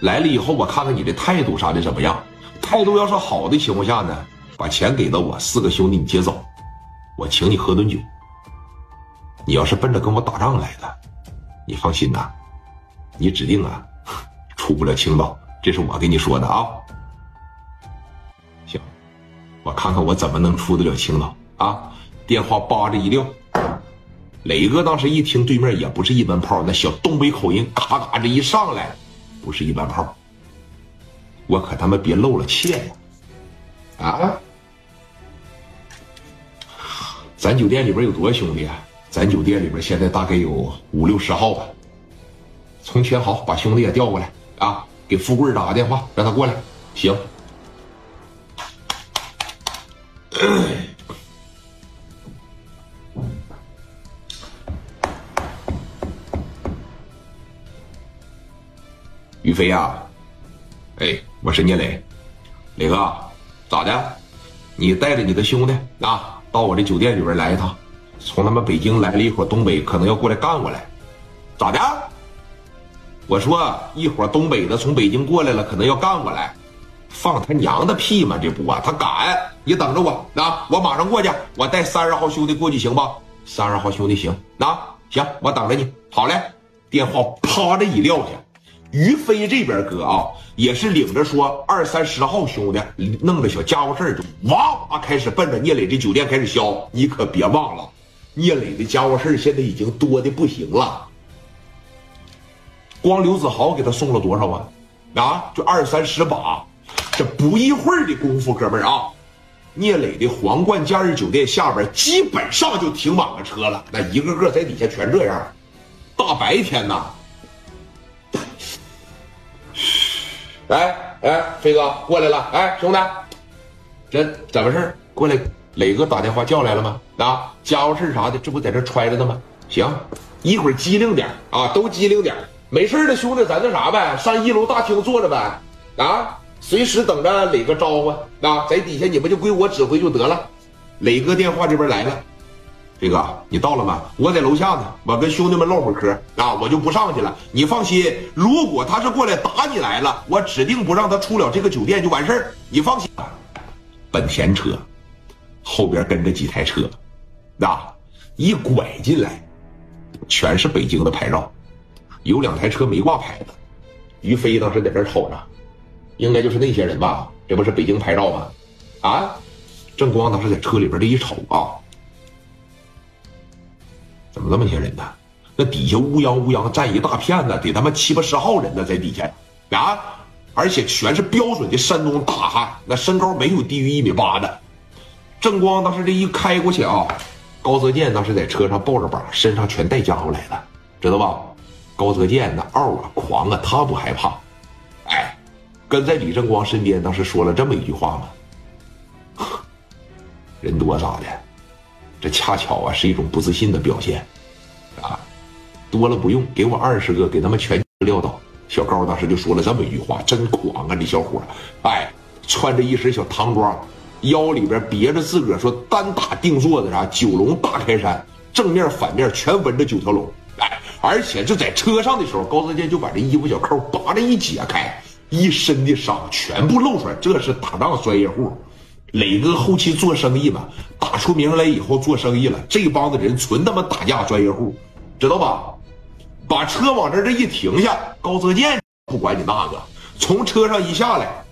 来了以后，我看看你的态度啥的怎么样。态度要是好的情况下呢，把钱给到我，四个兄弟你接走，我请你喝顿酒。你要是奔着跟我打仗来的，你放心呐，你指定啊出不了青岛。这是我跟你说的啊。行，我看看我怎么能出得了青岛啊。电话叭着一撂，磊哥当时一听对面也不是一般炮，那小东北口音嘎嘎这一上来，不是一般炮。我可他妈别露了怯呀！啊，咱酒店里边有多少兄弟啊？咱酒店里边现在大概有五六十号吧。从全豪把兄弟也调过来啊，给富贵打个电话，让他过来。行。于飞呀，哎，我是聂磊，磊哥，咋的？你带着你的兄弟啊，到我这酒店里边来一趟。从他们北京来了一伙东北，可能要过来干我来，咋的？我说一伙东北的从北京过来了，可能要干我来，放他娘的屁嘛！这不啊，他敢！你等着我啊，我马上过去，我带三十号兄弟过去行吧？三十号兄弟行，那行，我等着你。好嘞，电话啪的一撂下。于飞这边哥啊，也是领着说二三十号兄弟弄着小家伙事就哇哇开始奔着聂磊这酒店开始销。你可别忘了，聂磊的家伙事现在已经多的不行了。光刘子豪给他送了多少啊？啊，就二三十把。这不一会儿的功夫，哥们儿啊，聂磊的皇冠假日酒店下边基本上就停满了车了，那一个个在底下全这样。大白天呐。哎哎，飞哥过来了！哎，兄弟，这怎么事过来，磊哥打电话叫来了吗？啊，家伙事啥的，这不在这揣着呢吗？行，一会儿机灵点啊，都机灵点没事的，兄弟，咱那啥呗，上一楼大厅坐着呗。啊，随时等着磊哥招呼啊，在底下你们就归我指挥就得了。磊哥电话这边来了。飞哥，你到了吗？我在楼下呢，我跟兄弟们唠会嗑啊，我就不上去了。你放心，如果他是过来打你来了，我指定不让他出了这个酒店就完事儿。你放心。本田车后边跟着几台车，啊，一拐进来，全是北京的牌照，有两台车没挂牌子。于飞当时在这瞅着，应该就是那些人吧？这不是北京牌照吗？啊，正光当时在车里边这一瞅啊。怎么那么些人呢？那底下乌泱乌泱站一大片子，得他妈七八十号人呢，在底下啊！而且全是标准的山东大汉，那身高没有低于一米八的。郑光当时这一开过去啊，高泽健当时在车上抱着把，身上全带家伙来的，知道吧？高泽健那傲啊狂啊，他不害怕。哎，跟在李正光身边，当时说了这么一句话吗？人多咋的？这恰巧啊是一种不自信的表现，啊，多了不用，给我二十个，给他们全撂倒。小高当时就说了这么一句话：“真狂啊，这小伙哎，穿着一身小唐装，腰里边别着自个儿说单打定做的啥九龙大开山，正面反面全纹着九条龙。哎，而且就在车上的时候，高泽健就把这衣服小扣叭的一解开，一身的伤全部露出来，这是打仗专业户。磊哥后期做生意嘛，打出名来以后做生意了，这帮子人纯他妈打架专业户，知道吧？把车往这这一停下，高泽健不管你那个，从车上一下来，